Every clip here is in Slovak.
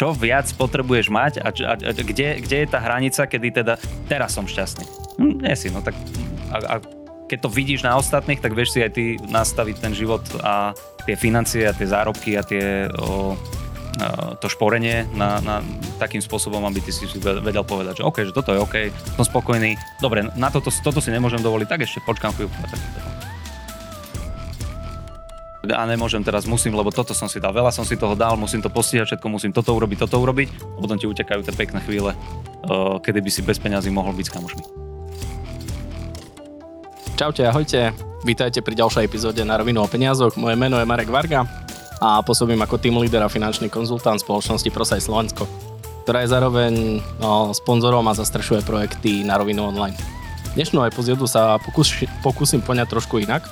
čo viac potrebuješ mať a, a, a kde, kde je tá hranica, kedy teda teraz som šťastný. Hm, nie si, no tak a, a keď to vidíš na ostatných, tak vieš si aj ty nastaviť ten život a tie financie a tie zárobky a tie o, to šporenie na, na takým spôsobom, aby ty si vedel povedať, že OK, že toto je OK, som spokojný, dobre, na toto, toto si nemôžem dovoliť, tak ešte počkám chvíľku a nemôžem teraz, musím, lebo toto som si dal, veľa som si toho dal, musím to postihať všetko, musím toto urobiť, toto urobiť a potom ti utekajú tie pekné chvíle, kedy by si bez peňazí mohol byť s kamošmi. Čaute, ahojte, vítajte pri ďalšej epizóde na rovinu o peniazoch. Moje meno je Marek Varga a pôsobím ako team leader a finančný konzultant spoločnosti Prosaj Slovensko, ktorá je zároveň no, sponzorom a zastrešuje projekty na rovinu online. Dnešnú epizódu sa pokus, pokúsim poňať trošku inak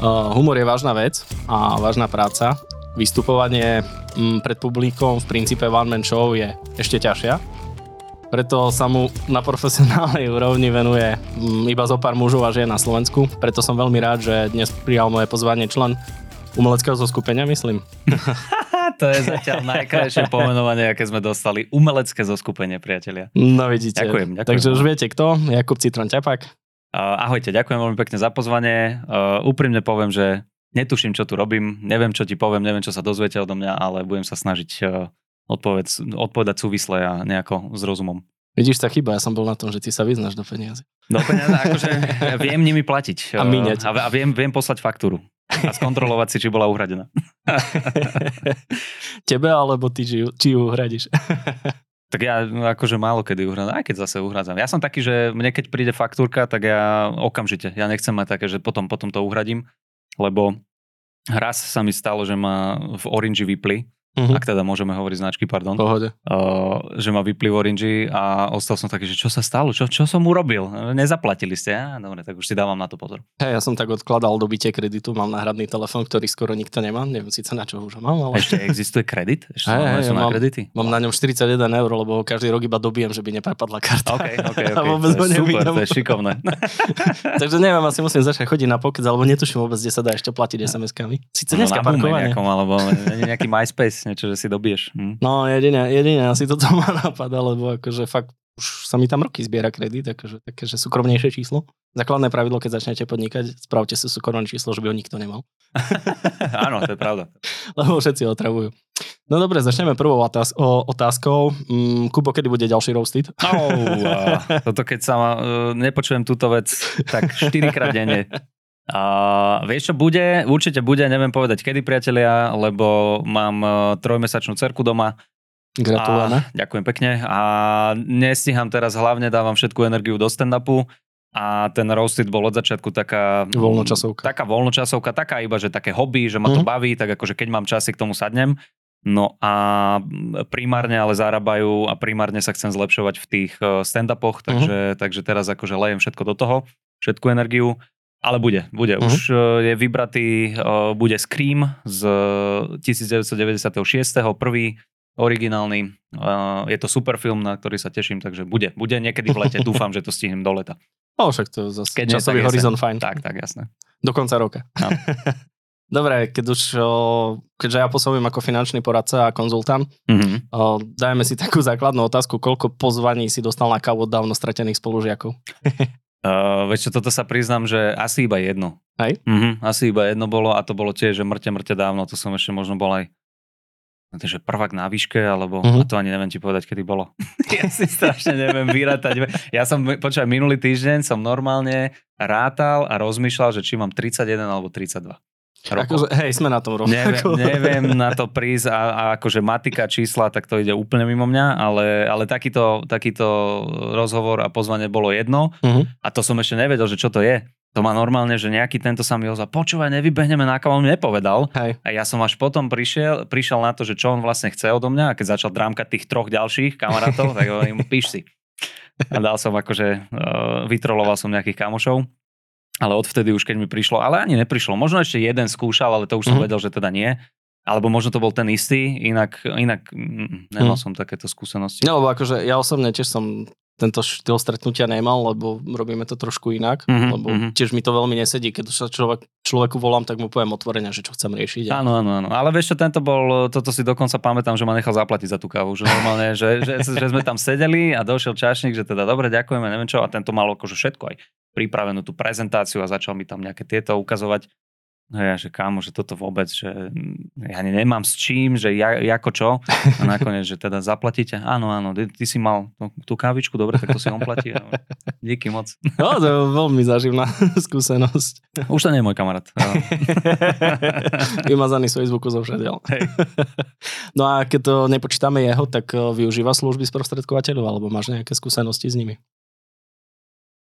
Uh, humor je vážna vec a vážna práca. Vystupovanie m, mm, pred publikom v princípe one man show je ešte ťažšia. Preto sa mu na profesionálnej úrovni venuje m, mm, iba zo pár mužov a žien na Slovensku. Preto som veľmi rád, že dnes prijal moje pozvanie člen umeleckého zoskupenia, myslím. to je zatiaľ najkrajšie pomenovanie, aké sme dostali. Umelecké zoskupenie, priatelia. No vidíte. Ďakujem, ďakujem. Takže už viete kto, Jakub Citron Ťapak. Ahojte, ďakujem veľmi pekne za pozvanie. Úprimne poviem, že netuším, čo tu robím, neviem, čo ti poviem, neviem, čo sa dozviete odo mňa, ale budem sa snažiť odpovedz, odpovedať súvisle a nejako s rozumom. Vidíš, tá chyba, ja som bol na tom, že ty sa vyznáš do peniazy. Do peniazy, akože viem nimi platiť. A míňať. A, viem, viem poslať faktúru. A skontrolovať si, či bola uhradená. Tebe alebo ty, či, či ju uhradíš? Tak ja no, akože málo kedy uhradzam, aj keď zase uhradzam. Ja som taký, že mne keď príde faktúrka, tak ja okamžite, ja nechcem mať také, že potom, potom to uhradím, lebo raz sa mi stalo, že ma v Orange vypli uh-huh. ak teda môžeme hovoriť značky, pardon. Pohode. Uh, že ma vypli v Orange a ostal som taký, že čo sa stalo, čo, čo som urobil? Nezaplatili ste? Ja, dobre, tak už si dávam na to pozor. Hey, ja som tak odkladal dobitie kreditu, mám náhradný telefón, ktorý skoro nikto nemá, neviem síce na čo už ho mám, ale... Ešte existuje kredit? Ešte hey, hey, ja na mám, kredity? Mám na ňom 41 eur, lebo každý rok iba dobijem, že by neprepadla karta. Okay, okay, okay. a vôbec to je super, to je šikovné. Takže neviem, asi musím začať chodiť na pokec, alebo netuším vôbec, kde sa dá ešte platiť SMS-kami. Sice no, dneska parkovanie. Nejakom, alebo nejaký MySpace, niečo, že si dobiješ. Hm? No jedine, jedine asi toto ma napadá, lebo akože fakt už sa mi tam roky zbiera kredit, akože také, že súkromnejšie číslo. Základné pravidlo, keď začnete podnikať, spravte si súkromné číslo, že by ho nikto nemal. Áno, to je pravda. Lebo všetci otravujú. No dobre, začneme prvou otáz- otázkou. Mm, Kubo, kedy bude ďalší roasted? Oh, toto keď sa ma, uh, nepočujem túto vec, tak 4 krát denne. A vieš čo bude? Určite bude, neviem povedať kedy priatelia, lebo mám e, trojmesačnú cerku doma. Gratulujeme. Ďakujem pekne. A nestíham teraz, hlavne dávam všetku energiu do stand-upu. A ten roasted bol od začiatku taká... Voľnočasovka. Taká voľnočasovka, taká iba, že také hobby, že ma to mm-hmm. baví, tak akože keď mám časy k tomu sadnem. No a primárne ale zarábajú a primárne sa chcem zlepšovať v tých e, stand-upoch, takže, mm-hmm. takže teraz akože lejem všetko do toho, všetku energiu ale bude, bude. Uh-huh. Už uh, je vybratý, uh, bude Scream z 1996. prvý originálny. Je to super film, na ktorý sa teším, takže bude. Bude niekedy v lete. Dúfam, že to stihnem do leta. No však to zase Keď časový horizont fajn. Tak, tak, jasné. Do konca roka. No. Dobre, keď už, keďže ja pôsobím ako finančný poradca a konzultant, mm-hmm. dajme si takú základnú otázku, koľko pozvaní si dostal na kávu od dávno stratených spolužiakov? Uh, vieš čo, toto sa priznám, že asi iba jedno. Hej? Uh-huh, asi iba jedno bolo a to bolo tiež, že mŕte, mŕte dávno, to som ešte možno bol aj že prvák na výške, alebo uh-huh. a to ani neviem ti povedať, kedy bolo. ja si strašne neviem vyrátať. Ja som, počúvaj, minulý týždeň som normálne rátal a rozmýšľal, že či mám 31 alebo 32. Akože, hej, sme na tom rovnako. Neviem, neviem na to prísť a, a akože matika, čísla, tak to ide úplne mimo mňa, ale, ale takýto, takýto rozhovor a pozvanie bolo jedno uh-huh. a to som ešte nevedel, že čo to je. To má normálne, že nejaký tento sa mi ozval, počúvaj, nevybehneme na kávu, on mi nepovedal. Hej. A ja som až potom prišiel, prišiel na to, že čo on vlastne chce odo mňa a keď začal drámkať tých troch ďalších kamarátov, tak hovorím, píš si. A dal som akože, uh, vytroloval som nejakých kamošov ale odvtedy už keď mi prišlo, ale ani neprišlo. Možno ešte jeden skúšal, ale to už som mm-hmm. vedel, že teda nie. Alebo možno to bol ten istý, inak, inak mm, nemal mm. som takéto skúsenosti. No lebo akože ja osobne tiež som tento štýl stretnutia nemal, lebo robíme to trošku inak, Mhm, lebo mhm. tiež mi to veľmi nesedí, keď sa človek, človeku volám, tak mu poviem otvorene, že čo chcem riešiť. Áno, áno, áno. Ale vieš čo, tento bol, toto si dokonca pamätám, že ma nechal zaplatiť za tú kávu. Že normálne, že, že, že sme tam sedeli a došiel čašník, že teda dobre, ďakujeme, neviem čo. A tento mal akože všetko aj pripravenú tú prezentáciu a začal mi tam nejaké tieto ukazovať. No ja, že kámo, že toto vôbec, že mm, ja nemám s čím, že ja, ako čo. A nakoniec, že teda zaplatíte. Áno, áno, ty, ty si mal tú, tú kávičku, dobre, tak to si on platí. Díky moc. No, to je veľmi zaživná skúsenosť. Už to nie je môj kamarát. Vymazaný z Facebooku zo všadiaľ. No a keď to nepočítame jeho, tak eh, využíva služby sprostredkovateľov, alebo máš nejaké skúsenosti s nimi?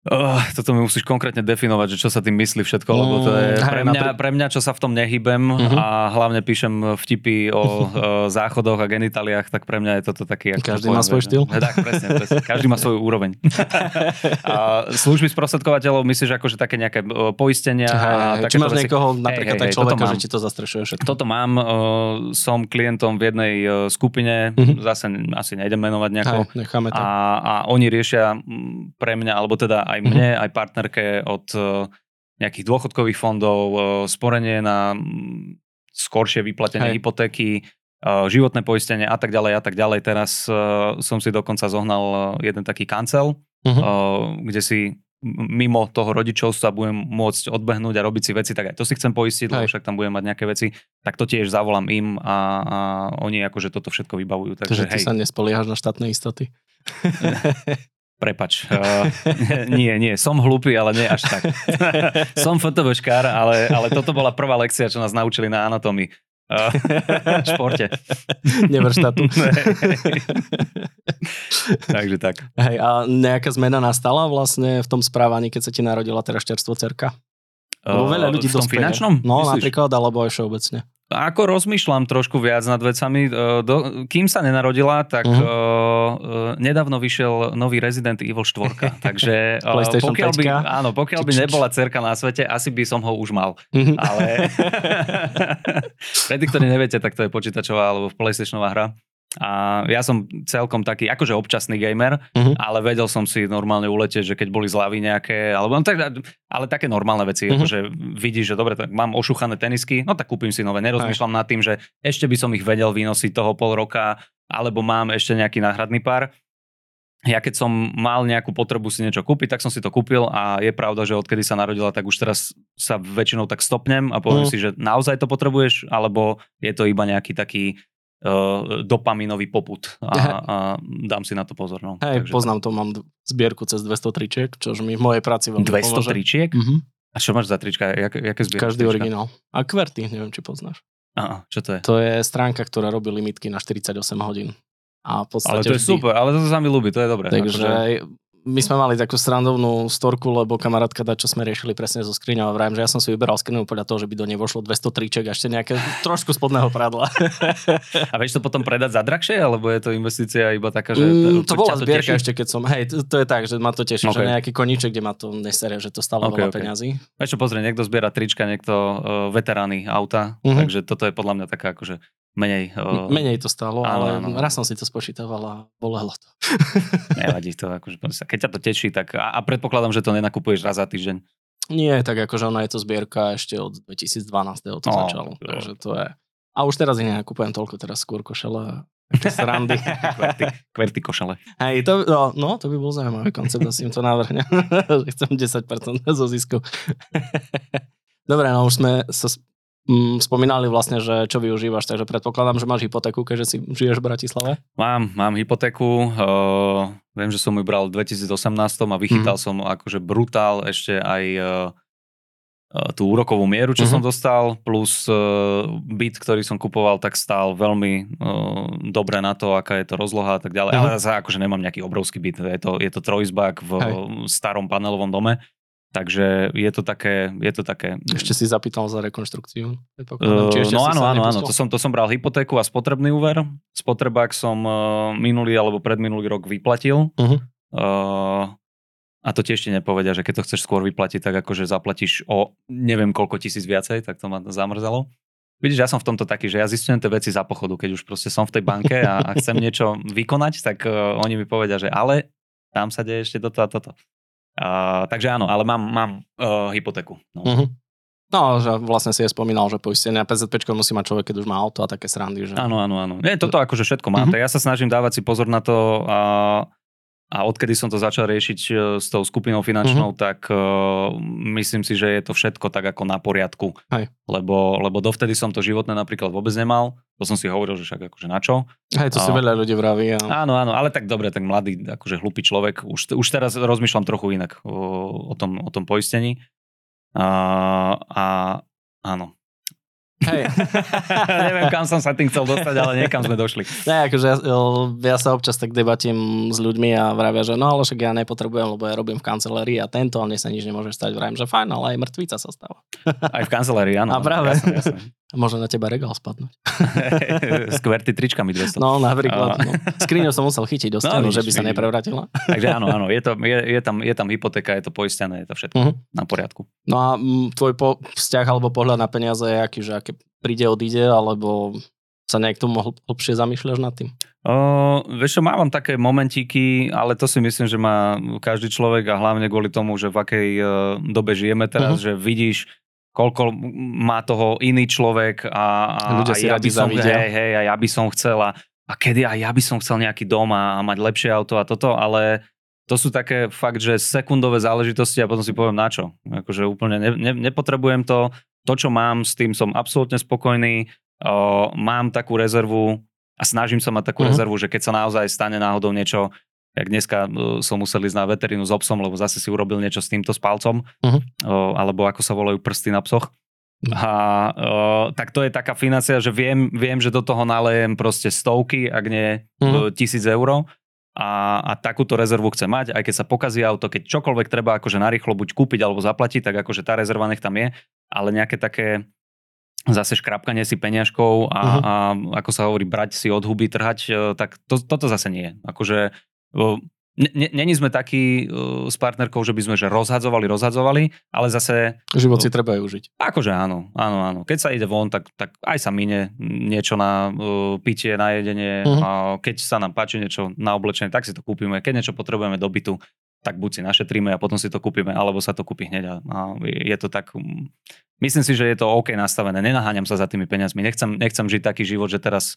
Oh, toto mi musíš konkrétne definovať, že čo sa tým myslí všetko, lebo to je Mm, pre mňa, pre mňa čo sa v tom nehybem Mhm. a hlavne píšem vtipy o e, záchodoch a genitaliách, tak pre mňa je toto taký... Každý má poviem, svoj štýl. Tak, presne, presne. Každý má svoju úroveň. a služby sprostredkovateľov myslíš akože také nejaké e, poistenia a Hej, či máš veci? niekoho, napríklad hej, tak hej, človeka, že ti to zastrešuje všetko. Toto mám, e, som klientom v jednej e, skupine, Mhm. zase asi nejdem menovať nejako, Hej, necháme to. a, a oni riešia pre mňa, alebo teda aj mne, aj partnerke od e, nejakých dôchodkových fondov, e, sporenie na mm, skoršie vyplatenie Hej. hypotéky, e, životné poistenie a tak ďalej a tak ďalej. Teraz som si dokonca zohnal jeden taký kancel, Mhm. e, kde si mimo toho rodičovstva budem môcť odbehnúť a robiť si veci, tak aj to si chcem poistiť, lebo však tam budem mať nejaké veci, tak to tiež zavolám im a, a oni akože toto všetko vybavujú. Takže Takže ty hej, sa nespoliehaš na štátne istoty. Prepač. Uh, nie, nie, som hlúpy, ale nie až tak. som fotovoškár, ale, ale toto bola prvá lekcia, čo nás naučili na anatómii. Uh, športe. Never štátu. Takže tak. Hej, a nejaká zmena nastala vlastne v tom správaní, keď sa ti narodila teraz čerstvo cerka? Lebo veľa ľudí v tom dospeje. finančnom? No, myslíš? napríklad, alebo aj všeobecne. Ako rozmýšľam trošku viac nad vecami. Uh, Do, kým sa nenarodila, tak Mhm. uh, nedávno vyšiel nový Resident Evil 4. Takže uh, pokiaľ by, 5. áno, pokiaľ by nebola cerka na svete, asi by som ho už mal. Mhm. Ale pre tých, ktorí neviete, tak to je počítačová alebo PlayStationová hra. A ja som celkom taký, akože občasný gamer, Mhm. ale vedel som si normálne uletieť, že keď boli zľavy nejaké, alebo no, tak, ale také normálne veci, Mhm. akože vidíš, že dobre, tak mám ošuchané tenisky, no tak kúpim si nové, nerozmýšľam nad tým, že ešte by som ich vedel vynosiť toho pol roka, alebo mám ešte nejaký náhradný pár. Ja keď som mal nejakú potrebu si niečo kúpiť, tak som si to kúpil a je pravda, že odkedy sa narodila, tak už teraz sa väčšinou tak stopnem a poviem Mhm. si, že naozaj to potrebuješ, alebo je to iba nejaký taký uh, dopaminový poput a, a dám si na to pozor. No. Hej, Takže poznám to, mám zbierku cez 200 tričiek, čož mi v mojej práci veľmi 200 pomôže. tričiek? Mhm. A čo máš za trička? Jak, jaké zbierky Každý trička? originál. A kverty, neviem, či poznáš. Aha, čo to je? To je stránka, ktorá robí limitky na 48 hodín. A v podstate Ale to je vždy- super, ale to sa mi ľúbi, to je dobré. Takže Akože- my sme mali takú strandovnú storku, lebo kamarátka dá, čo sme riešili presne so skriňou a vrajem, že ja som si vyberal skriňu podľa toho, že by do nej vošlo 200 triček a ešte nejaké trošku spodného pradla. A vieš to potom predať za drahšie, alebo je to investícia iba taká, že... Mm, to bola zbierka ešte, keď som... Hej, to, to je tak, že ma to teší, že Ok. nejaký koníček, kde ma to nesere, že to stále Ok, veľa ok. peňazí. Vieš čo, pozri, niekto zbiera trička, niekto uh, veterány auta, Mhm. takže toto je podľa mňa taká akože menej... M- Uh, Menej to stálo, áno, ale áno. raz som si to spočítaval a bolelo to. Nevadí to, akože, keď ťa to teší, tak a, a predpokladám, že to nenakupuješ raz za týždeň. Nie, tak akože ona je to zbierka ešte od 2012. to Ó, začalo. to Takže to je... A už teraz ich nenakupujem toľko, teraz skôr košele srandy. Kverty, kverty košele. Hej, to, no, no, to by bol zaujímavý koncept, asi im to navrhne. že chcem 10% zo zisku. Dobre, no už sme sa mm, spomínali vlastne, že čo využívaš, takže predpokladám, že máš hypotéku, keďže si žiješ v Bratislave. Mám, mám hypotéku, uh, viem, že som ju bral v 2018 a vychytal Mhm. som akože brutál ešte aj uh, tú úrokovú mieru, čo Mhm. som dostal, plus uh, byt, ktorý som kupoval, tak stál veľmi uh, dobre na to, aká je to rozloha a tak ďalej. Mhm. Ale zase akože nemám nejaký obrovský byt, je to, je to trojizbák v Hej. starom panelovom dome, takže je to také, je to také Ešte si zapýtal za rekonštrukciu. Uh, ešte no áno, áno, áno, to som, to som bral hypotéku a spotrebný úver. Spotrebák som uh, minulý alebo predminulý rok vyplatil. Mhm. Uh, a to tiež ti nepovedia, že keď to chceš skôr vyplatiť, tak akože zaplatíš o neviem koľko tisíc viacej, tak to ma zamrzalo. Vidíš, ja som v tomto taký, že ja zistujem tie veci za pochodu, keď už proste som v tej banke a, a chcem niečo vykonať, tak uh, oni mi povedia, že ale tam sa deje ešte toto a toto. Uh, takže áno, ale mám, mám uh, hypotéku. No. Uh-huh. No, že vlastne si je spomínal, že poistenie a PZP musí mať človek, keď už má auto a také srandy. Že... Áno, áno, áno. Nie, toto akože všetko mám. Uh-huh. Ja sa snažím dávať si pozor na to a, a odkedy som to začal riešiť e, s tou skupinou finančnou, uh-huh. tak uh, myslím si, že je to všetko tak ako na poriadku. Hej. Lebo, lebo dovtedy som to životné napríklad vôbec nemal. To som si hovoril, že však akože na čo. Hej, to si veľa ľudí vraví. A... Áno, áno, ale tak dobre, tak mladý, akože hlupý človek. Už, už teraz rozmýšľam trochu inak o, o, tom, o tom poistení. A, a áno. Hej. Neviem, kam som sa tým chcel dostať, ale niekam sme došli. Ne, akože ja, ja sa občas tak debatím s ľuďmi a vravia, že no ale však ja nepotrebujem, lebo ja robím v kancelárii a tento, a mne sa nič nemôže stať. Vravím, že fajn, ale aj mŕtvica sa stáva. Aj v kancelárii, áno. A práve. Jasne, jasne. Môže na teba regál spadnúť. Skverty tričkami 200. No, napríklad. No. Skriňu som musel chytiť do stenu, no, že by sa neprevratila. Takže áno, áno, je, to, je, je, tam, je tam hypotéka, je to poistené, je to všetko uh-huh. na poriadku. No a tvoj po, vzťah alebo pohľad na peniaze je aký, že aké príde, odíde, alebo sa nejak tomu hlbšie zamýšľaš nad tým? O, vieš čo, mám také momentíky, ale to si myslím, že má každý človek a hlavne kvôli tomu, že v akej uh, dobe žijeme teraz, uh-huh. že vidíš koľko má toho iný človek a, a, Ľudia a si ja by som, zavidia. hej, hej, a ja by som chcela a kedy aj ja by som chcel nejaký dom a, a mať lepšie auto a toto, ale to sú také fakt, že sekundové záležitosti a potom si poviem na čo. Akože úplne ne, ne, nepotrebujem to, to čo mám, s tým som absolútne spokojný, o, mám takú rezervu a snažím sa mať takú uh-huh. rezervu, že keď sa naozaj stane náhodou niečo, jak dneska uh, som musel ísť na veterínu s obsom, lebo zase si urobil niečo s týmto s palcom, uh-huh. uh, alebo ako sa volajú prsty na psoch. A uh, tak to je taká financia, že viem, viem, že do toho nalejem proste stovky, ak nie uh-huh. tisíc eur. A, a takúto rezervu chce mať, aj keď sa pokazí auto, keď čokoľvek treba akože narýchlo buď kúpiť alebo zaplatiť, tak akože tá rezerva nech tam je, ale nejaké také zase škrapkanie si peňažkou a, uh-huh. a ako sa hovorí, brať si od huby, trhať, tak to, toto zase nie. Akože Není sme takí uh, s partnerkou, že by sme že rozhadzovali, rozhadzovali, ale zase... Život si treba aj užiť. Akože áno, áno, áno. Keď sa ide von, tak, tak aj sa mine niečo na uh, pitie, na jedenie. Uh-huh. A keď sa nám páči niečo na oblečenie, tak si to kúpime. Keď niečo potrebujeme do bytu, tak buď si našetríme a potom si to kúpime, alebo sa to kúpi hneď. A, a je to tak... Myslím si, že je to OK nastavené. Nenaháňam sa za tými peniazmi. Nechcem, nechcem žiť taký život, že teraz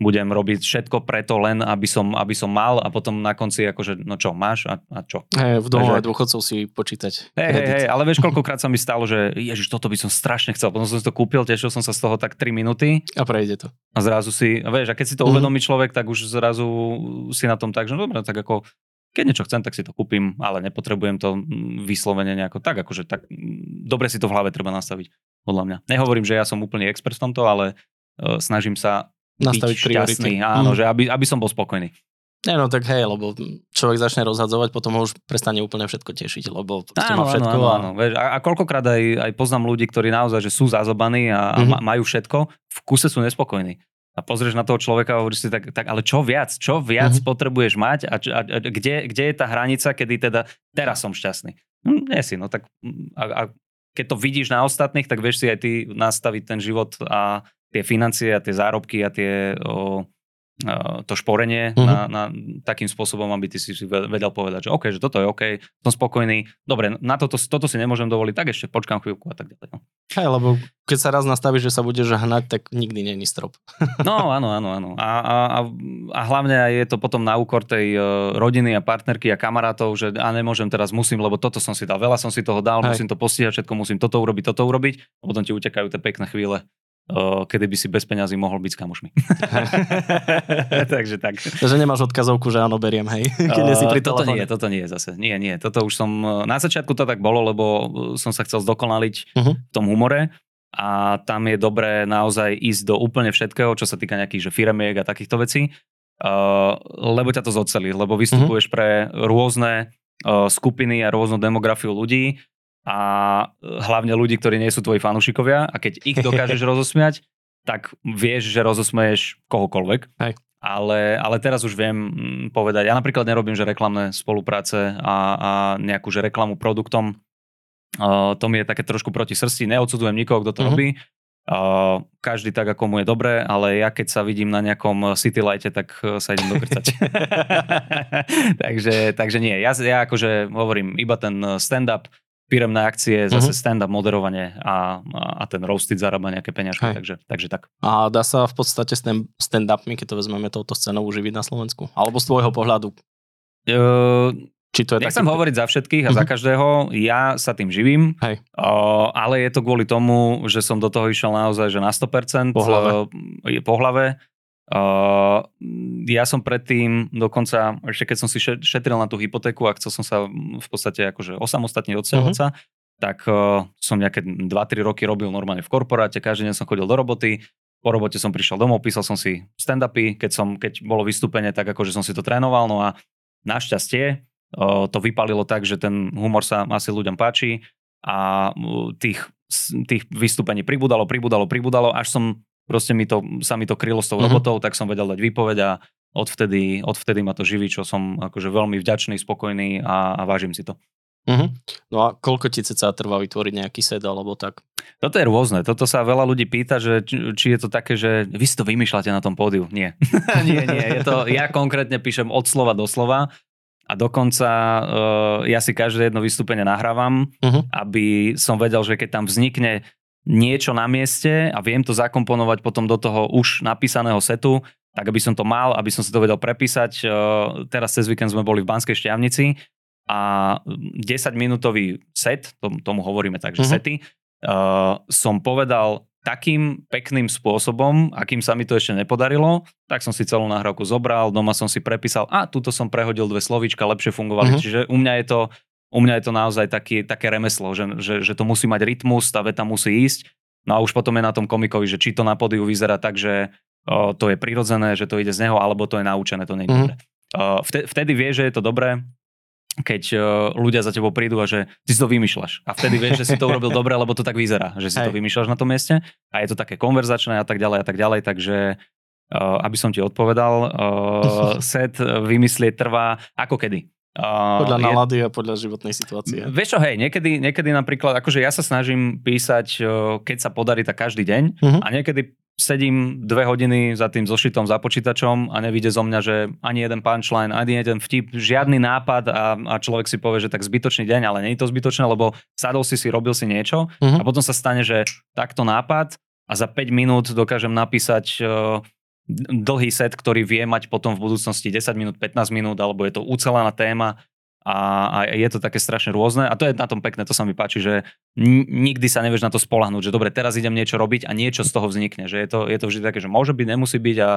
budem robiť všetko preto len, aby som, aby som mal a potom na konci akože, no čo, máš a, a čo? Hey, v domove Takže... dôchodcov si počítať. Hej, hej, hej, ale vieš, koľkokrát sa mi stalo, že ježiš, toto by som strašne chcel. Potom som si to kúpil, tešil som sa z toho tak 3 minúty. A prejde to. A zrazu si, vieš, a keď si to mm-hmm. uvedomí človek, tak už zrazu si na tom tak, že no dobre, tak ako keď niečo chcem, tak si to kúpim, ale nepotrebujem to vyslovene nejako tak, akože tak dobre si to v hlave treba nastaviť, podľa mňa. Nehovorím, že ja som úplný expert v tomto, ale uh, snažím sa nastaviť byť šťastný, priority. áno, mm. že aby, aby som bol spokojný. Nie, no tak hej, lebo človek začne rozhadzovať, potom ho už prestane úplne všetko tešiť, lebo áno, má všetko. Áno, áno, a... a, a koľkokrát aj, aj poznám ľudí, ktorí naozaj že sú zazobaní a, mm-hmm. a mhm. majú všetko, v kuse sú nespokojní. A pozrieš na toho človeka a hovoríš si tak, tak ale čo viac? Čo viac mm-hmm. potrebuješ mať a, a, a kde, kde je tá hranica, kedy teda teraz som šťastný? Hm, nie si, no tak a, a keď to vidíš na ostatných, tak vieš si aj ty nastaviť ten život a tie financie a tie zárobky a tie o, to šporenie uh-huh. na, na, takým spôsobom, aby ty si vedel povedať, že OK, že toto je OK, som spokojný, dobre, na toto, toto si nemôžem dovoliť, tak ešte počkám chvíľku a tak ďalej. No. Hej, lebo keď sa raz nastavíš, že sa budeš hnať, tak nikdy není strop. no, áno, áno, áno. A, a, a, a hlavne aj je to potom na úkor tej uh, rodiny a partnerky a kamarátov, že a nemôžem teraz, musím, lebo toto som si dal, veľa som si toho dal, Hej. musím to postihať, všetko musím toto urobiť, toto urobiť a potom ti utekajú tie pekné chvíle kedy by si bez peňazí mohol byť s kamošmi. Takže tak. Takže nemáš odkazovku, že áno, beriem, hej. Keď uh, si pri toto nie, toto nie zase. Nie, nie. Toto už som, na začiatku to tak bolo, lebo som sa chcel zdokonaliť uh-huh. v tom humore a tam je dobré naozaj ísť do úplne všetkého, čo sa týka nejakých že firemiek a takýchto vecí, uh, lebo ťa to zocelí, lebo vystupuješ uh-huh. pre rôzne uh, skupiny a rôznu demografiu ľudí a hlavne ľudí, ktorí nie sú tvoji fanúšikovia a keď ich dokážeš rozosmiať, tak vieš, že rozosmeješ kohokoľvek. Hej. Ale, ale teraz už viem mm, povedať, ja napríklad nerobím, že reklamné spolupráce a, a nejakú, že reklamu produktom, uh, to mi je také trošku proti srsti, neodsudzujem nikoho, kto to uh-huh. robí, Uh, každý tak, ako mu je dobré, ale ja keď sa vidím na nejakom City Lighte, tak sa idem dokrcať. takže, takže nie, ja, ja akože hovorím iba ten stand-up, firemné akcie, zase uh-huh. stand-up moderovanie a, a ten roasted zarába nejaké peňažky, takže, takže tak. A dá sa v podstate stand-upmi, keď to vezmeme touto scénou, uživiť na Slovensku? Alebo z tvojho pohľadu? Uh, či to je Nechcem taký... hovoriť za všetkých a za mhm. každého, ja sa tým živím, Hej. Uh, ale je to kvôli tomu, že som do toho išiel naozaj že na 100% po hlave. Uh, po hlave. Uh, ja som predtým dokonca, ešte keď som si šetril na tú hypotéku a chcel som sa v podstate akože osamostatne odsťahovať uh-huh. tak uh, som nejaké 2-3 roky robil normálne v korporáte, každý deň som chodil do roboty, po robote som prišiel domov, písal som si stand-upy, keď, som, keď bolo vystúpenie, tak akože som si to trénoval, no a našťastie to vypalilo tak, že ten humor sa asi ľuďom páči a tých, tých vystúpení pribudalo, pribudalo, pribudalo, až som proste mi to, sa mi to krylo s tou mm-hmm. robotou, tak som vedel dať výpoveď a odvtedy, odvtedy ma to živí, čo som akože veľmi vďačný, spokojný a, a vážim si to. Mm-hmm. No a koľko ti ceca trvá vytvoriť nejaký set alebo tak? Toto je rôzne. Toto sa veľa ľudí pýta, že či je to také, že vy si to vymýšľate na tom pódiu. Nie. nie, nie. Je to, ja konkrétne píšem od slova do slova a dokonca uh, ja si každé jedno vystúpenie nahrávam, uh-huh. aby som vedel, že keď tam vznikne niečo na mieste a viem to zakomponovať potom do toho už napísaného setu, tak aby som to mal, aby som si to vedel prepísať. Uh, teraz cez víkend sme boli v Banskej Šťavnici a 10-minútový set, tomu hovoríme tak, že uh-huh. sety, uh, som povedal takým pekným spôsobom, akým sa mi to ešte nepodarilo, tak som si celú nahrávku zobral, doma som si prepísal a tuto som prehodil dve slovíčka, lepšie fungovali. Uh-huh. Čiže u mňa je to, u mňa je to naozaj taký, také remeslo, že, že, že to musí mať rytmus, tá veta musí ísť. No a už potom je na tom komikovi, že či to na podiu vyzerá tak, že o, to je prirodzené, že to ide z neho, alebo to je naučené, to nie je uh-huh. dobré. Vtedy, vtedy vie, že je to dobré, keď uh, ľudia za tebou prídu a že ty si to vymýšľaš. A vtedy vieš, že si to urobil dobre, lebo to tak vyzerá, že si Hej. to vymýšľaš na tom mieste. A je to také konverzačné a tak ďalej a tak ďalej, takže uh, aby som ti odpovedal, uh, set vymyslieť trvá ako kedy. Uh, podľa nálady je, a podľa životnej situácie. Vieš čo, hej, niekedy, niekedy napríklad, akože ja sa snažím písať, keď sa podarí, tak každý deň uh-huh. a niekedy sedím dve hodiny za tým zošitom za počítačom a nevíde zo mňa, že ani jeden punchline, ani jeden vtip, žiadny nápad a, a človek si povie, že tak zbytočný deň, ale nie je to zbytočné, lebo sadol si si, robil si niečo uh-huh. a potom sa stane, že takto nápad a za 5 minút dokážem napísať uh, dlhý set, ktorý vie mať potom v budúcnosti 10 minút, 15 minút, alebo je to ucelená téma a, a je to také strašne rôzne a to je na tom pekné, to sa mi páči, že nikdy sa nevieš na to spolahnúť, že dobre, teraz idem niečo robiť a niečo z toho vznikne, že je to, je to vždy také, že môže byť, nemusí byť a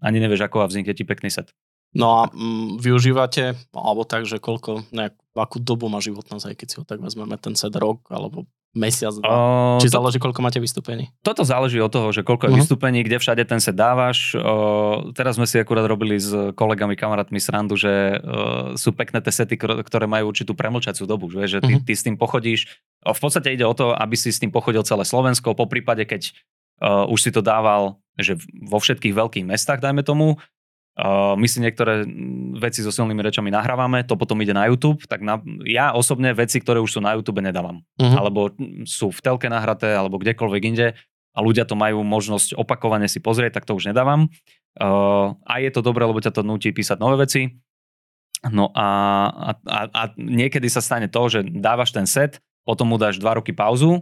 ani nevieš, ako a vznikne ti pekný set. No a mm, využívate, alebo tak, že koľko, nejak, akú dobu má životnosť, aj keď si ho tak vezmeme, ten set rok, alebo mesiac, dva? Uh, Či to, záleží, koľko máte vystúpení? Toto záleží od toho, že koľko je uh-huh. vystúpení, kde všade ten set dávaš. Uh, teraz sme si akurát robili s kolegami, kamarátmi srandu, že uh, sú pekné tie sety, ktoré majú určitú premlčaciu dobu, že, že ty, uh-huh. ty s tým pochodíš. Uh, v podstate ide o to, aby si s tým pochodil celé Slovensko, po prípade, keď uh, už si to dával že vo všetkých veľkých mestách, dajme tomu, Uh, my si niektoré veci so silnými rečami nahrávame, to potom ide na YouTube, tak na, ja osobne veci, ktoré už sú na YouTube, nedávam. Uh-huh. Alebo sú v telke nahraté, alebo kdekoľvek inde a ľudia to majú možnosť opakovane si pozrieť, tak to už nedávam. Uh, a je to dobré, lebo ťa to nutí písať nové veci. No a, a, a, niekedy sa stane to, že dávaš ten set, potom mu dáš dva roky pauzu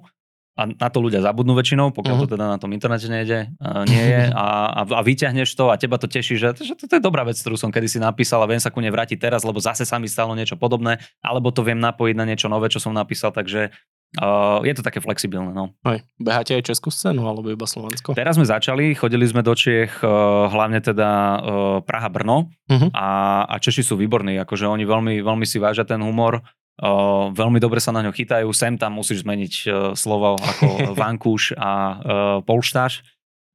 a na to ľudia zabudnú väčšinou, pokiaľ uh-huh. to teda na tom internete nejde, uh, nie je a, a, a vyťahneš to a teba to teší, že, že to, to je dobrá vec, ktorú som kedysi napísal a viem sa ku nej vrátiť teraz, lebo zase sa mi stalo niečo podobné, alebo to viem napojiť na niečo nové, čo som napísal, takže uh, je to také flexibilné. No. Aj, beháte aj českú scénu, alebo iba Slovensko? Teraz sme začali, chodili sme do Čiech, uh, hlavne teda uh, Praha-Brno uh-huh. a, a Češi sú výborní, akože oni veľmi, veľmi si vážia ten humor, Uh, veľmi dobre sa na ňo chytajú, sem tam musíš zmeniť uh, slovo ako vankúš a uh, polštáž.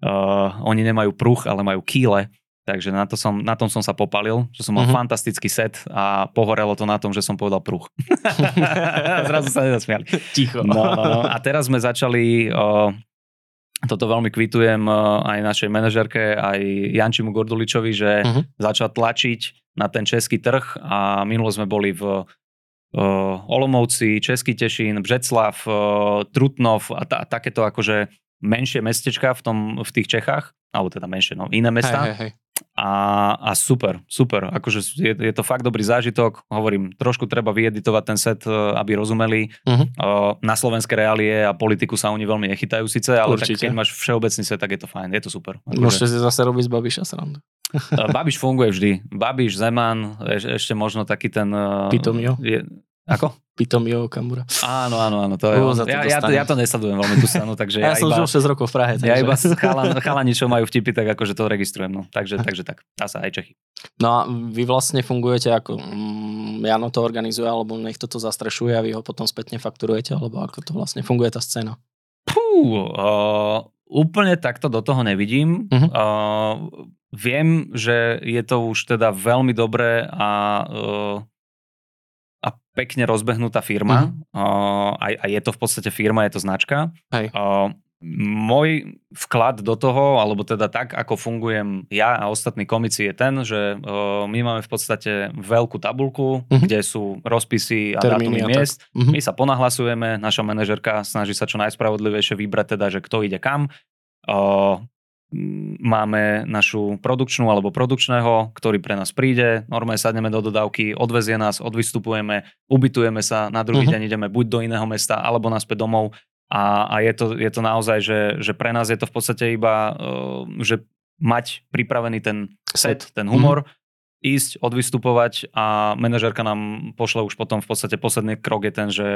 Uh, oni nemajú pruh, ale majú kýle, takže na, to som, na tom som sa popalil, že som mal uh-huh. fantastický set a pohorelo to na tom, že som povedal pruh. Zrazu sa nezasmiali. Ticho. No, no, no. A teraz sme začali, uh, toto veľmi kvitujem uh, aj našej manažerke, aj Jančimu Gorduličovi, že uh-huh. začal tlačiť na ten český trh a minulo sme boli v Olomouci, Český Tešín, Břeclav, Trutnov a, ta, a takéto akože menšie mestečka v, tom, v tých Čechách, alebo teda menšie, no iné mesta. Hej, hej, hej. A, a super, super. Akože je, je to fakt dobrý zážitok. Hovorím, trošku treba vyeditovať ten set, e, aby rozumeli. Mhm. Uh, na slovenské reálie a politiku sa oni veľmi nechytajú síce, ale tak keď máš všeobecný set, tak je to fajn, je to super. Akože, Môžete si zase robiť z Babiša srandu. uh, Babiš funguje vždy. Babiš, Zeman, eš, ešte možno taký ten... Uh, Pitomio. Je, ako? Pitomio Kamura. Áno, áno, áno. To je, on. za to ja, ja, to, ja to nesledujem veľmi tú stranu, takže Ja, ja, som iba, žil 6 rokov v Prahe. ja takže- iba chalan, chalani, čo majú vtipy, tak akože to registrujem. No. Takže, takže tak. Dá sa aj Čechy. No a vy vlastne fungujete ako mm, Jano to organizuje, alebo niekto to zastrešuje a vy ho potom spätne fakturujete, alebo ako to vlastne funguje tá scéna? Pú, uh, úplne takto do toho nevidím. Mhm. Uh, viem, že je to už teda veľmi dobré a, uh, a pekne rozbehnutá firma. Uh, a, a je to v podstate firma, je to značka. Hej. Uh, môj vklad do toho, alebo teda tak, ako fungujem ja a ostatní komici je ten, že uh, my máme v podstate veľkú tabulku, Mhm. kde sú rozpisy a dátumy tak. miest. Mhm. My sa ponahlasujeme, naša manažerka snaží sa čo najspravodlivejšie vybrať teda, že kto ide kam. M, máme našu produkčnú alebo produkčného, ktorý pre nás príde, normálne sadneme do dodávky, odvezie nás, odvystupujeme, ubytujeme sa, na druhý Mhm. deň ideme buď do iného mesta, alebo naspäť domov. A, a je, to, je to naozaj, že, že pre nás je to v podstate iba, uh, že mať pripravený ten set, ten humor, ísť, odvystupovať a manažérka nám pošle už potom v podstate posledný krok je ten, že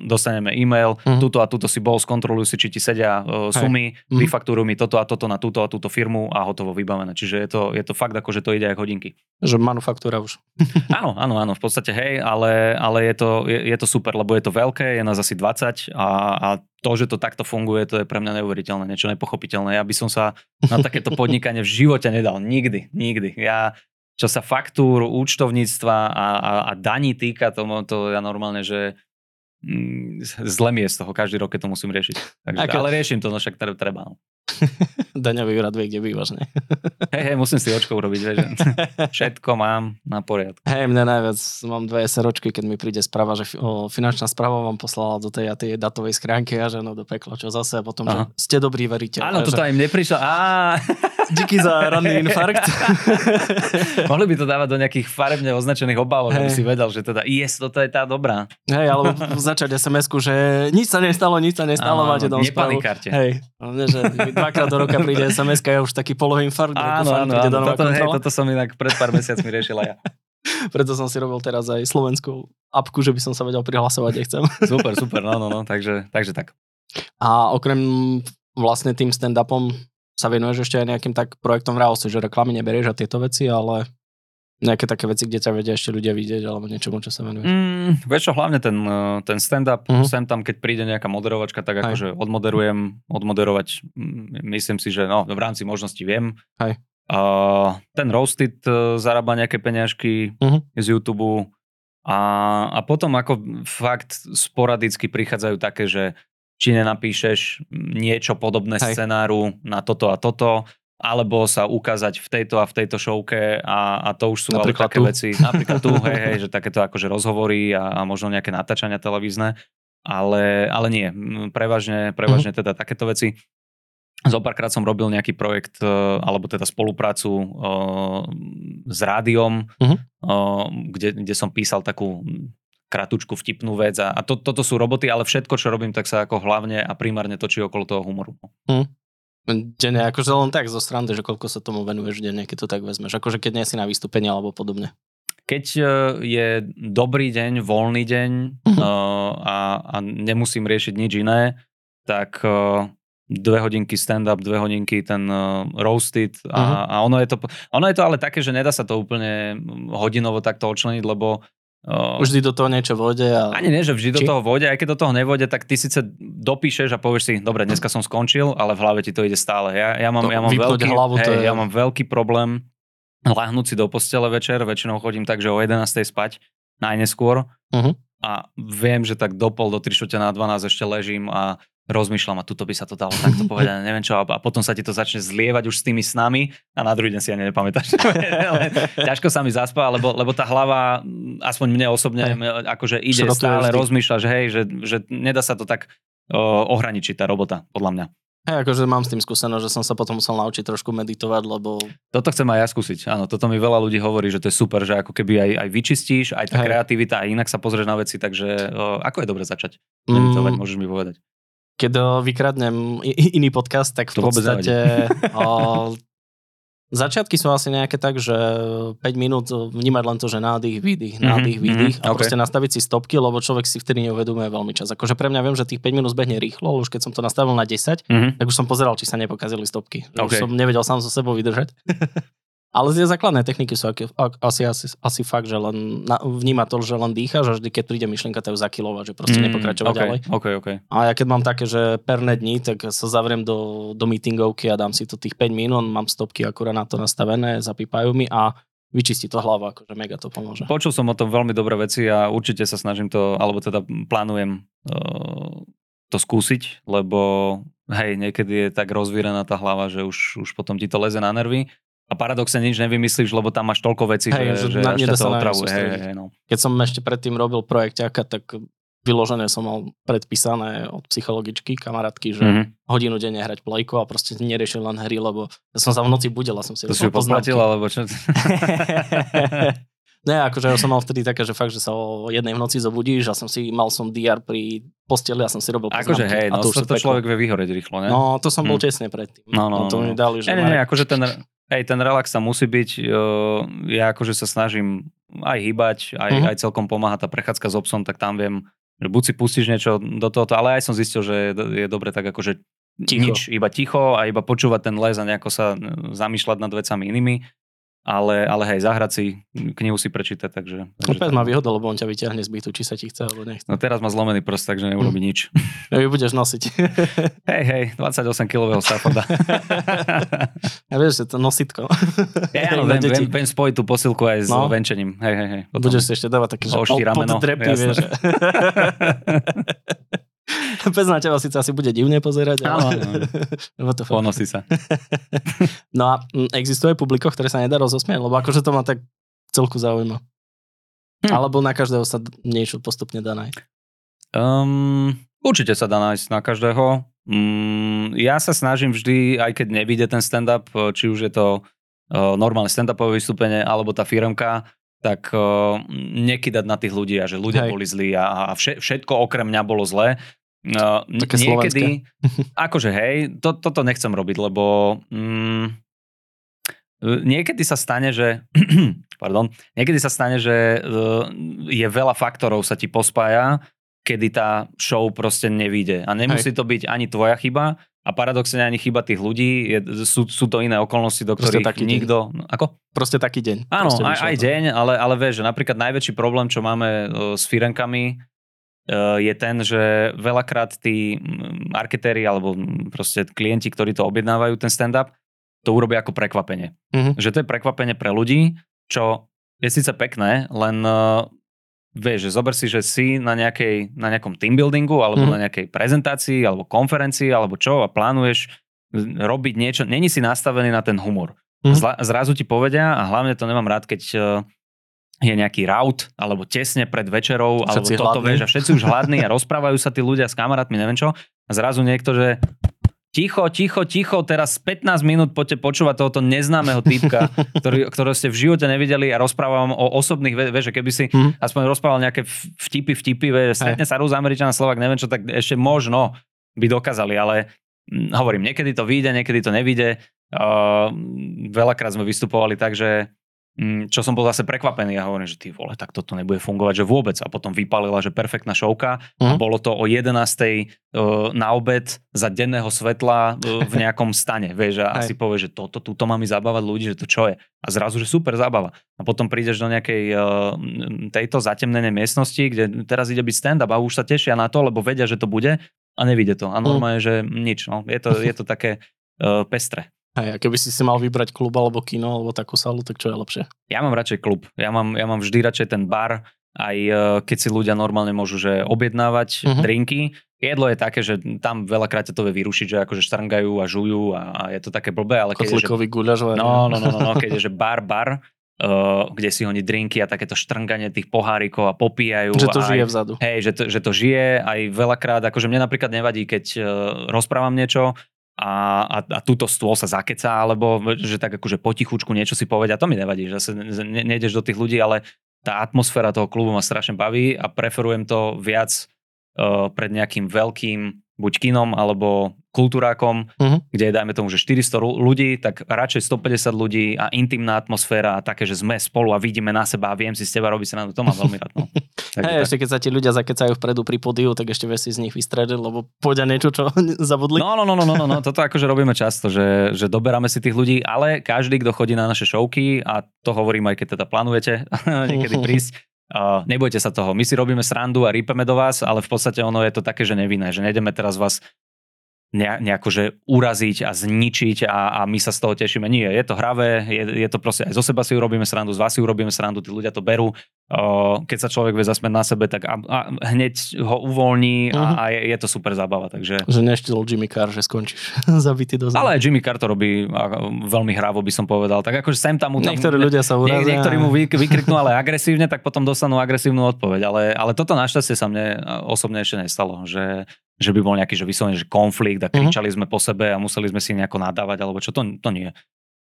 dostaneme e-mail, Mhm. tuto a tuto si bol, skontroluj si, či ti sedia uh, sumy, Mhm. vyfaktúruj mi toto a toto na túto a túto firmu a hotovo vybavené. Čiže je to, je to fakt ako, že to ide ako hodinky. Že manufaktúra už. Áno, áno, áno, v podstate hej, ale, ale je, to, je, je to super, lebo je to veľké, je nás asi 20 a, a to, že to takto funguje, to je pre mňa neuveriteľné, niečo nepochopiteľné. Ja by som sa na takéto podnikanie v živote nedal. Nikdy, nikdy. Ja, čo sa faktúr, účtovníctva a, a, a daní týka, to, to ja normálne, že zle mi je z toho, každý rok, keď to musím riešiť. Takže, Ako- ale riešim to, no však tre- treba. No. Daňový úrad vie, kde bývaš, ne? Hej, hej, musím si očko urobiť, vieš, všetko mám na poriadku. Hej, mne najviac, mám dve SROčky, keď mi príde správa, že o, finančná správa vám poslala do tej a tej datovej schránky a že no do pekla, čo zase a potom, Aha. že ste dobrý veriteľ. Áno, toto že, im neprišlo. Á, Díky za ranný infarkt. Mohli by to dávať do nejakých farebne označených obálok, aby Hej. si vedel, že teda yes, toto je tá dobrá. Hej, alebo začať SMS-ku, že nič sa nestalo, nič sa nestalo, Áno, máte správu. nepanikárte. Hej, hlavne, že dvakrát do roka príde SMS-ka, ja už taký poloinfarkt, Áno, áno, áno. Toto, hej, toto som inak pred pár mesiacmi riešila ja. Preto som si robil teraz aj slovenskú apku, že by som sa vedel prihlasovať, ak chcem. Super, super, no, no, no, takže, takže tak. A okrem vlastne tým stand-upom sa venuješ ešte aj nejakým tak projektom v reálstve, že reklamy neberieš a tieto veci, ale nejaké také veci, kde ťa vedia ešte ľudia vidieť alebo niečomu, čo sa venuješ. Mm, vieš čo, hlavne ten, eh, ten stand-up, uh-huh. sem tam, keď príde nejaká moderovačka, tak akože odmoderujem, odmoderovať, mm, myslím si, že no, v rámci možností viem. Hej. Uh, ten Roasted uh, zarába nejaké peňažky Mhm. z YouTube a, a potom ako fakt sporadicky prichádzajú také, že či nenapíšeš niečo podobné Hej. scenáru na toto a toto, alebo sa ukázať v tejto a v tejto showke a, a to už sú ale Napríklad také tu. veci. Napríklad tu, hej, hej, že takéto akože rozhovory a, a možno nejaké natáčania televízne, ale, ale nie, prevažne, prevažne teda takéto veci. Zopárkrát som robil nejaký projekt, e, alebo teda spoluprácu e, s rádiom, Mhm. e, kde, kde som písal takú kratučku vtipnú vec a, a to, toto sú roboty, ale všetko, čo robím, tak sa ako hlavne a primárne točí okolo toho humoru. Denne, akože len tak zo strany, že koľko sa tomu venuješ denne, keď to tak vezmeš. Akože keď nie si na vystúpení alebo podobne. Keď e, je dobrý deň, voľný deň e, a, a nemusím riešiť nič iné, tak e, dve hodinky stand-up, dve hodinky ten uh, roasted a, Mhm. a ono, je to, ono je to ale také, že nedá sa to úplne hodinovo takto odčleniť, lebo uh, Vždy do toho niečo vôjde a... ani nie, že vždy do Či? toho vôjde, aj keď do toho nevôjde, tak ty síce dopíšeš a povieš si, dobre, dneska som skončil, ale v hlave ti to ide stále. Ja, ja, mám, To ja, mám, veľký, hlavu, to hej, je- ja mám veľký problém lahnúť si do postele večer, väčšinou chodím tak, že o 11. spať, najneskôr. Mhm. A viem, že tak do pol, do 3 na 12 ešte ležím a rozmýšľam, a tuto by sa to dalo takto povedať, neviem čo, a potom sa ti to začne zlievať už s tými snami a na druhý deň si ani nepamätáš. Ťažko sa mi zaspá, lebo, lebo tá hlava, mm, aspoň mne osobne, Hej. m- akože ide Šrotuje stále, vždy. rozmýšľa, že hej, že, že nedá sa to tak ohraničiť tá robota, podľa mňa. Hej, akože mám s tým skúsenosť, že som sa potom musel naučiť trošku meditovať, lebo... Toto chcem aj ja skúsiť, áno, toto mi veľa ľudí hovorí, že to je super, že ako keby aj, aj vyčistíš, aj tá Hej. kreativita, aj inak sa pozrieš na veci, takže o, ako je dobre začať meditovať, mm, môžeš mi povedať. Keď vykradnem iný podcast, tak v to podstate o, Začiatky sú asi nejaké tak, že 5 minút vnímať len to, že nádych, výdych, mhm, nádych, mm-hmm, výdych a okay. proste nastaviť si stopky, lebo človek si vtedy neuvedomuje veľmi čas. Akože pre mňa viem, že tých 5 minút zbehne rýchlo, už keď som to nastavil na 10, mm-hmm. tak už som pozeral, či sa nepokazili stopky. Okay. Už som nevedel sám so sebou vydržať. Ale tie základné techniky sú asi, asi, asi fakt, že len na, vníma to, že len dýcha, že vždy, keď príde myšlienka, to ju zakilovať, že proste mm, nepokračovať okay, ďalej. Okay, okay. A ja keď mám také, že perné dní, tak sa zavriem do, do meetingovky a dám si to tých 5 minút, mám stopky akurát na to nastavené, zapípajú mi a vyčistí to hlavu, akože mega to pomôže. Počul som o tom veľmi dobré veci a určite sa snažím to, alebo teda plánujem uh, to skúsiť, lebo hej, niekedy je tak rozvírená tá hlava, že už, už potom ti to leze na nervy a paradoxne nič nevymyslíš, lebo tam máš toľko vecí, hej, že, že, že až to otravuje. Hej, hej, no. Keď som ešte predtým robil projekťaka, tak vyložené som mal predpísané od psychologičky, kamarátky, že mm-hmm. hodinu denne hrať plejko a proste neriešil len hry, lebo ja som sa v noci budil a som si... To si poznatil, alebo čo? Ne, akože ja som mal vtedy také, že fakt, že sa o jednej v noci zobudíš a som si, mal som DR pri posteli a som si robil. Akože hej, no to, to, to človek vie vyhoreť rýchlo, ne? No, to som bol hm. tesne predtým. No, no, no, to no. mi dali, že... Ne, ne, ne, akože ten, hej, ten relax sa musí byť, ja akože sa snažím aj hýbať, aj, uh-huh. aj celkom pomáha tá prechádzka s obsom, tak tam viem, že buď si pustíš niečo do tohoto, ale aj som zistil, že je dobre tak akože ticho. nič, iba ticho a iba počúvať ten les a nejako sa zamýšľať nad vecami inými ale, ale hej, zahrať si, knihu si prečítať, takže... takže Opäť má výhoda, lebo on ťa vyťahne z bytu, či sa ti chce, alebo nechce. No teraz má zlomený prst, takže neurobí mm. nič. Ja ju budeš nosiť. hej, hej, 28 kilového Stafforda. ja vieš, že to nositko. ja, no, viem, viem, viem, spojiť tú posilku aj s no. venčením. Hej, hej, hej. Potom budeš si ešte dávať také, že pod drepy, vieš. Pes na teba síce asi bude divne pozerať, ale... Áno, to Ponosí sa. no a mm, existuje publiko, ktoré sa nedá rozosmiať, lebo akože to ma tak celku zaujíma. Hm. Alebo na každého sa niečo postupne dá nájsť. Um, určite sa dá nájsť na každého. Um, ja sa snažím vždy, aj keď nevíde ten stand-up, či už je to uh, normálne stand-upové vystúpenie, alebo tá firmka, tak uh, nekydať na tých ľudí a že ľudia Hej. boli zlí a, a všetko okrem mňa bolo zlé. Uh, Také niekedy, akože hej, to, toto nechcem robiť, lebo mm, niekedy sa stane, že pardon, niekedy sa stane, že uh, je veľa faktorov sa ti pospája, kedy tá show proste nevíde. A nemusí hej. to byť ani tvoja chyba, a paradoxne ani chyba tých ľudí, je, sú, sú to iné okolnosti, do ktorých taký nikto... Deň. Ako? Proste taký deň. Áno, aj, aj deň, ale, ale vieš, že napríklad najväčší problém, čo máme uh, s firenkami, je ten, že veľakrát tí marketéri alebo proste klienti, ktorí to objednávajú, ten stand-up, to urobia ako prekvapenie. Mm-hmm. Že to je prekvapenie pre ľudí, čo je síce pekné, len uh, vieš, že zober si, že si na, nejakej, na nejakom team buildingu alebo mm. na nejakej prezentácii alebo konferencii alebo čo a plánuješ robiť niečo, není si nastavený na ten humor. Mm. Zla, zrazu ti povedia a hlavne to nemám rád, keď uh, je nejaký raut alebo tesne pred večerou všetci alebo toto, hladný. vieš, a všetci už hladní a rozprávajú sa tí ľudia s kamarátmi, neviem čo. A zrazu niekto, že ticho, ticho, ticho, teraz 15 minút poďte počúvať tohoto neznámeho typka, ktorý, ktorého ste v živote nevideli a rozprávam o osobných, vieš, keby si mm. aspoň rozprával nejaké vtipy, vtipy, vieš, stretne sa Rus, Američan Slovak, neviem čo, tak ešte možno by dokázali, ale hm, hovorím, niekedy to vyjde, niekedy to nevyjde. Uh, veľakrát sme vystupovali tak, že Mm, čo som bol zase prekvapený a hovorím, že ty vole, tak toto nebude fungovať, že vôbec. A potom vypalila, že perfektná šovka uh-huh. a mhm. bolo to o 11. Uh, na obed za denného svetla uh, v nejakom stane. Vieš, a asi povie, že toto, túto má mi zabávať ľudí, že to čo je. A zrazu, že super zábava. A potom prídeš do nejakej uh, tejto zatemnenej miestnosti, kde teraz ide byť stand-up a už sa tešia na to, lebo vedia, že to bude a nevidie to. A mhm. normálne, uh-huh. že nič. No. Je, to, je to také uh, pestre. Hej, a keby si si mal vybrať klub alebo kino alebo takú salu, tak čo je lepšie? Ja mám radšej klub. Ja mám, ja mám vždy radšej ten bar, aj e, keď si ľudia normálne môžu že objednávať uh-huh. drinky. Jedlo je také, že tam veľakrát to vie vyrušiť, že akože štrngajú a žujú a, a je to také blbé, ale keď je, že... guľaž. No, no, no, no, no, keď je, že bar, bar, uh, kde si oni drinky a takéto štrnganie tých pohárikov a popíjajú. Že to aj, žije vzadu. Hej, že to, že to žije aj veľakrát, akože mne napríklad nevadí, keď uh, rozprávam niečo a, a, a túto stôl sa zakecá, alebo že tak akože potichučku niečo si povedia, to mi nevadí, že sa ne, nejdeš do tých ľudí, ale tá atmosféra toho klubu ma strašne baví a preferujem to viac uh, pred nejakým veľkým buď kinom alebo kultúrákom, uh-huh. kde je dajme tomu, že 400 ľudí, tak radšej 150 ľudí a intimná atmosféra a také, že sme spolu a vidíme na seba a viem si s teba robiť sa na to, to mám veľmi rád. No. Hey, ešte keď sa ti ľudia zakecajú vpredu pri podiu, tak ešte vieš si z nich vystrediť, lebo poďa niečo, čo zabudli. No, no, no, no, no, no, no, toto akože robíme často, že, že doberáme si tých ľudí, ale každý, kto chodí na naše showky a to hovorím aj keď teda plánujete niekedy prísť, Uh, nebojte sa toho, my si robíme srandu a rýpeme do vás, ale v podstate ono je to také, že nevinné, že nejdeme teraz vás nejako že uraziť a zničiť a, a my sa z toho tešíme. Nie, je to hravé, je, je to proste aj zo seba si urobíme srandu, z vás si urobíme srandu, tí ľudia to berú. Keď sa človek vie zasmiať na sebe, tak a, a hneď ho uvoľní a, uh-huh. a je, je to super zábava. Takže... Že neštil Jimmy Carr, že skončíš zabitý do zem. Ale Jimmy Carr to robí veľmi hrávo, by som povedal. Tak akože sem tam... tam Niektorí ľudia sa urazia. Nie, niektorí mu vy, vykriknú ale agresívne, tak potom dostanú agresívnu odpoveď. Ale, ale toto našťastie sa mne osobne ešte nestalo, že že by bol nejaký že vyslovene, že konflikt a mhm. kričali uh-huh. sme po sebe a museli sme si nejako nadávať, alebo čo, to, to nie.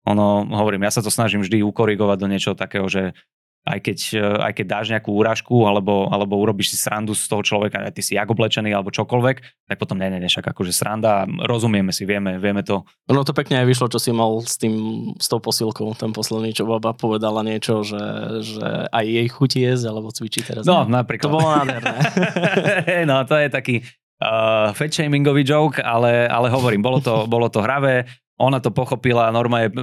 Ono, hovorím, ja sa to snažím vždy ukorigovať do niečoho takého, že aj keď, aj keď dáš nejakú úražku alebo, alebo urobíš si srandu z toho človeka, aj ty si jak oblečený alebo čokoľvek, tak potom nie, nie, nie, však akože sranda, rozumieme si, vieme, vieme to. No to pekne aj vyšlo, čo si mal s tým, s tou posilkou, ten posledný, čo baba povedala niečo, že, že aj jej chutí jesť alebo cvičí teraz. No, ne? napríklad. To bolo nádherné. no, to je taký, uh, fat shamingový joke, ale, ale hovorím, bolo to, bolo to hravé, ona to pochopila, normálne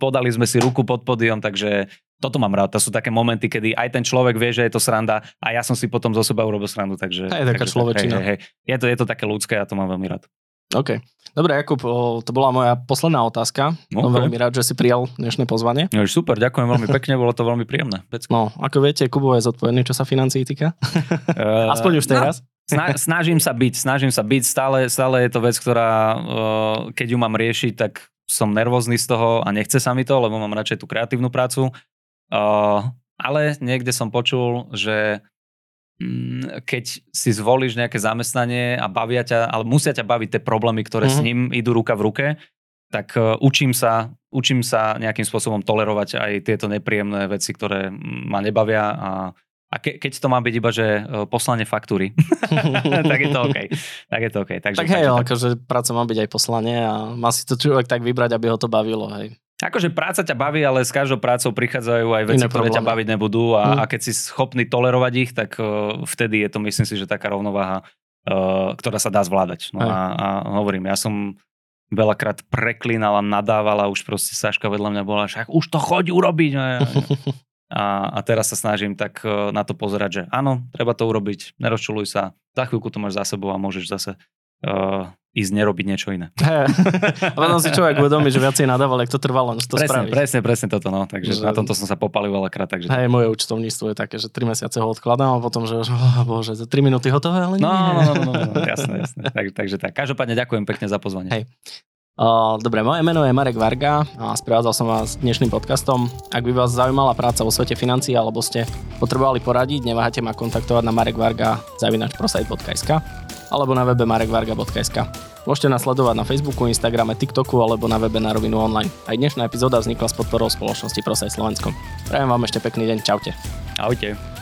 podali sme si ruku pod podium, takže toto mám rád. To sú také momenty, kedy aj ten človek vie, že je to sranda a ja som si potom zo seba urobil srandu. Takže, je taká človečina. Hej, hej, Je, to, je to také ľudské a to mám veľmi rád. OK. Dobre, Jakub, to bola moja posledná otázka. Okay. Som veľmi rád, že si prijal dnešné pozvanie. No, super, ďakujem veľmi pekne, bolo to veľmi príjemné. Pecko. No, ako viete, Kubo je zodpovedný, čo sa financií týka. Uh, Aspoň už teraz. No, snažím sa byť, snažím sa byť. Stále, stále je to vec, ktorá, uh, keď ju mám riešiť, tak som nervózny z toho a nechce sa mi to, lebo mám radšej tú kreatívnu prácu. Uh, ale niekde som počul, že mm, keď si zvolíš nejaké zamestnanie a bavia ťa, ale musia ťa baviť tie problémy, ktoré mm-hmm. s mhm. ním idú ruka v ruke, tak uh, učím sa, učím sa nejakým spôsobom tolerovať aj tieto nepríjemné veci, ktoré ma nebavia a a ke, keď to má byť iba, že uh, poslanie faktúry, tak je to OK. Tak je to OK. Takže, tak hej, takže, akože práca má byť aj poslanie a má si to človek tak vybrať, aby ho to bavilo. Hej. Akože práca ťa baví, ale s každou prácou prichádzajú aj veci, Iné ktoré ťa baviť nebudú a, mm. a keď si schopný tolerovať ich, tak uh, vtedy je to myslím si, že taká rovnováha, uh, ktorá sa dá zvládať. No a, a hovorím, ja som veľakrát preklínal a nadával a už proste Saška vedľa mňa bola, však už to choď urobiť. A, a teraz sa snažím tak uh, na to pozerať, že áno, treba to urobiť, nerozčuluj sa, za chvíľku to máš za sebou a môžeš zase uh, ísť nerobiť niečo iné. potom si človek uvedomí, že viacej nadával, ak to trvalo, to presne, spraviť. Presne, presne toto, no. Takže že... na tomto som sa popalil veľakrát. Takže... Hej, moje účtovníctvo je také, že 3 mesiace ho odkladám a potom, že oh, bože, za 3 minúty hotové, ale no, nie. No, no, no, no, no, jasné, jasné. Tak, takže tak. Každopádne ďakujem pekne za pozvanie. Hej. Uh, dobre, moje meno je Marek Varga a sprevádzal som vás dnešným podcastom. Ak by vás zaujímala práca vo svete financií alebo ste potrebovali poradiť, neváhajte ma kontaktovať na marekvarga.prosite.sk alebo na webe marekvarga.sk. Môžete nás sledovať na Facebooku, Instagrame, TikToku alebo na webe na rovinu online. Aj dnešná epizóda vznikla s podporou spoločnosti Prosite Slovensko. Prajem vám ešte pekný deň, čaute. Ahojte.